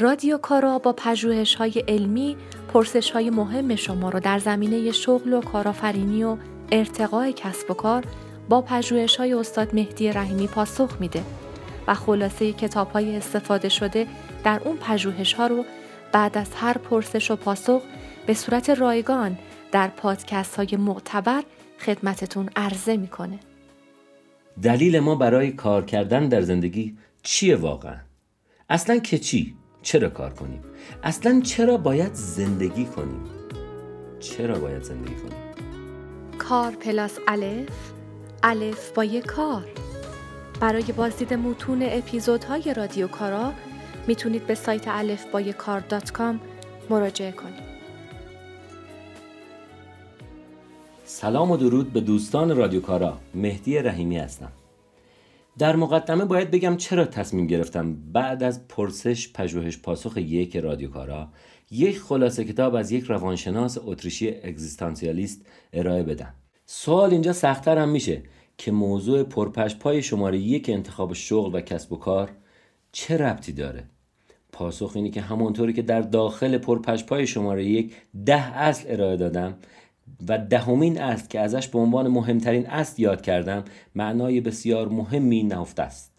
رادیو کارا با پژوهش های علمی پرسش های مهم شما رو در زمینه شغل و کارآفرینی و ارتقای کسب و کار با پژوهش های استاد مهدی رحیمی پاسخ میده و خلاصه کتاب های استفاده شده در اون پژوهش ها رو بعد از هر پرسش و پاسخ به صورت رایگان در پادکست های معتبر خدمتتون عرضه می‌کنه. دلیل ما برای کار کردن در زندگی چیه واقعا؟ اصلا که چی؟ چرا کار کنیم؟ اصلا چرا باید زندگی کنیم؟ چرا باید زندگی کنیم؟ کار plus الف الف با یک کار برای بازدید متون اپیزودهای رادیو کارا می‌تونید به سایت الف با کار dot com مراجعه کنید. سلام و درود به دوستان رادیو کارا مهدی رحیمی هستم در مقدمه باید بگم چرا تصمیم گرفتم بعد از پرسش پژوهش پاسخ یک رادیو کارا یک خلاصه کتاب از یک روانشناس اتریشی اگزیستانسیالیست ارائه بدم. سوال اینجا سختتر هم میشه که موضوع پرپش پای شماره یک انتخاب شغل و کسب و کار چه ربطی داره؟ پاسخ اینه که همونطوری که در داخل پرپش پای شماره یک ده اصل ارائه دادم و دهمین است که ازش به عنوان مهمترین است یاد کردم معنای بسیار مهمی نهفته است.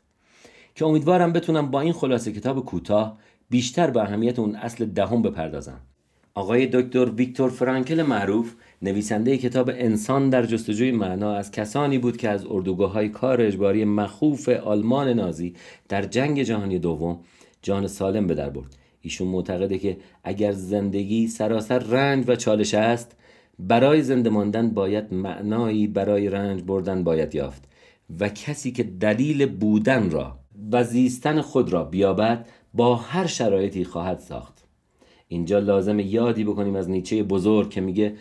که امیدوارم بتونم با این خلاصه کتاب کوتاه بیشتر به اهمیت اون اصل دهم بپردازم. آقای دکتر ویکتور فرانکل معروف نویسنده کتاب انسان در جستجوی معنا از کسانی بود که از اردوگاه های کار اجباری مخوف آلمان نازی در جنگ جهانی دوم جان سالم به در برد. ایشون معتقده که اگر زندگی سراسر رنج و چالش است برای زنده ماندن باید معنایی برای رنج بردن باید یافت و کسی که دلیل بودن را و زیستن خود را بیابد با هر شرایطی خواهد ساخت. اینجا لازم یادی بکنیم از نیچه بزرگ که میگه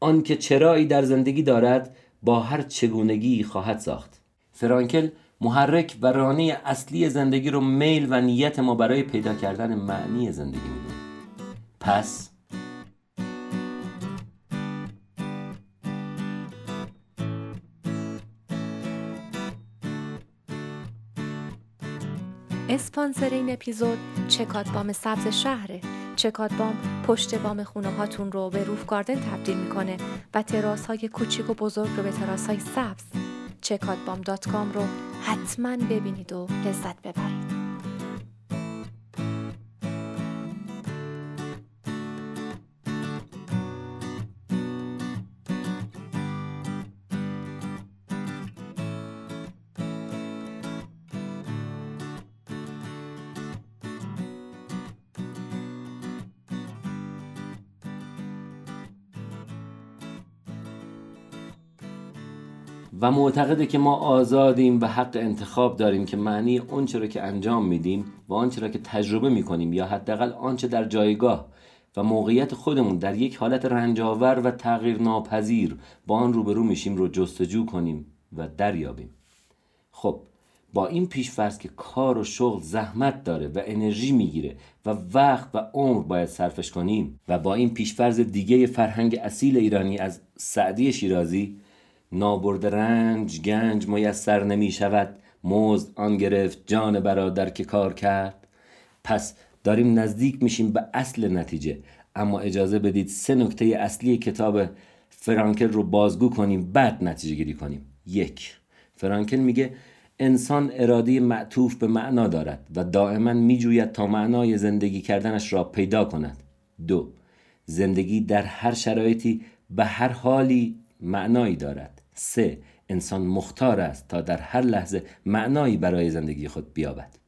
آنکه چرایی در زندگی دارد با هر چگونگی خواهد ساخت. فرانکل محرک و رانه اصلی زندگی رو میل و نیت ما برای پیدا کردن معنی زندگی می‌دونه. پس اسپانسر این اپیزود چکاد بام سبز شهره. چکاد بام پشت بام خونه هاتون رو به roof garden تبدیل می‌کنه و تراس های کوچیک و بزرگ رو به تراس های سبز چکادبام dot com رو حتما ببینید و لذت ببرید. و معتقده که ما آزادیم و حق انتخاب داریم که معنی آنچه را که انجام میدیم و آنچه را که تجربه می‌کنیم یا حداقل آنچه در جایگاه و موقعیت خودمون در یک حالت رنجاور و تغییر ناپذیر با آن روبرو میشیم رو جستجو کنیم و دریابیم. خب با این پیش فرض که کار و شغل زحمت داره و انرژی می‌گیره و وقت و عمر باید صرفش کنیم و با این پیشفرض دیگه فرهنگ اصیل ایرانی از سعدی شیرازی نابرد رنج گنج میسر نمی شود مزد آن گرفت جان برادر که کار کرد. پس داریم نزدیک میشیم به اصل نتیجه. اما اجازه بدید سه نکته اصلی کتاب فرانکل رو بازگو کنیم بعد نتیجه گیری کنیم. یک فرانکل میگه انسان اراده معطوف به معنا دارد و دائما میجوید تا معنای زندگی کردنش را پیدا کند. دو زندگی در هر شرایطی به هر حالی معنایی دارد. سه انسان مختار است تا در هر لحظه معنایی برای زندگی خود بیابد.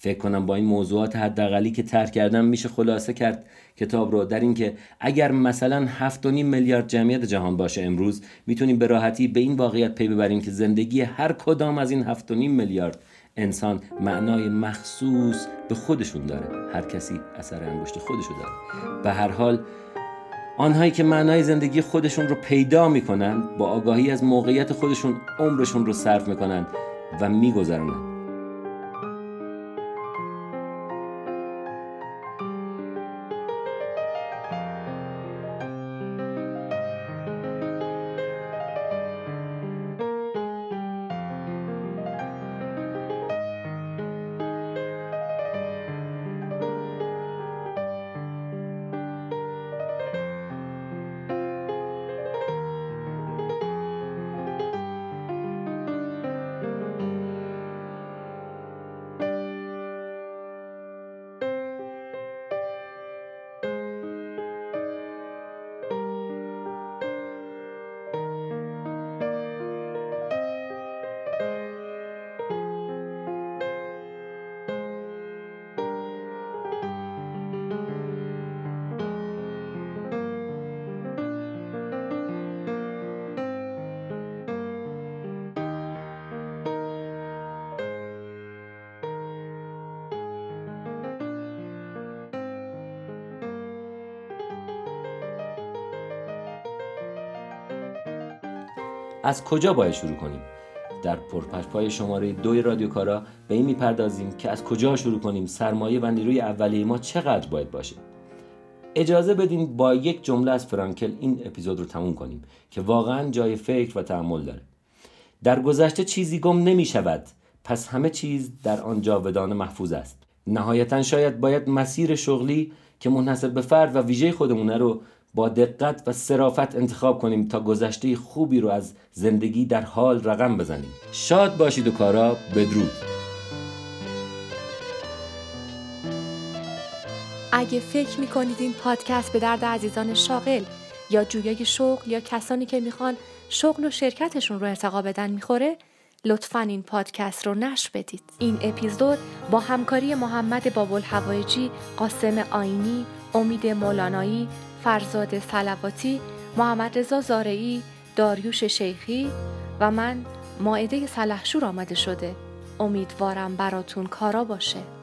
فکر کنم با این موضوعات حداقلی که ترک کردم میشه خلاصه کرد کتاب رو در اینکه اگر مثلا 7.5 میلیارد جمعیت جهان باشه امروز می‌تونیم به راحتی به این واقعیت پی ببریم که زندگی هر کدام از این 7.5 میلیارد انسان معنای مخصوص به خودشون داره. هر کسی اثر انگشت خودشو داره. به هر حال آنهایی که معنای زندگی خودشون رو پیدا می‌کنن با آگاهی از موقعیت خودشون عمرشون رو صرف می‌کنن و میگذرونن. از کجا باید شروع کنیم؟ در پرپشپای شماره دوی رادیو کارا به این می‌پردازیم که از کجا شروع کنیم؟ سرمایه و نیروی اولیه ما چقدر باید باشه؟ اجازه بدین با یک جمله از فرانکل این اپیزود رو تموم کنیم که واقعا جای فکر و تحمل داره. در گذشته چیزی گم نمی شود پس همه چیز در آن جاودانه محفوظ است. نهایتا شاید باید مسیر شغلی که منحصر به فرد و ویژه خودمونه رو با دقت و صرافت انتخاب کنیم تا گذشته خوبی رو از زندگی در حال رقم بزنیم. شاد باشید و کارا بدرود. اگه فکر می‌کنید این پادکست به درد عزیزان شاغل یا جویای شغل یا کسانی که می‌خوان شغل و شرکتشون رو ارتقا بدن می‌خوره لطفا این پادکست رو نشر بدید. این اپیزود با همکاری محمد بابل هوایجی قاسم آینی امید مولانایی فرزاد سلواتی محمد رضا زارعی داریوش شیخی و من ماعده سلحشور آمده شده. امیدوارم براتون کارا باشه.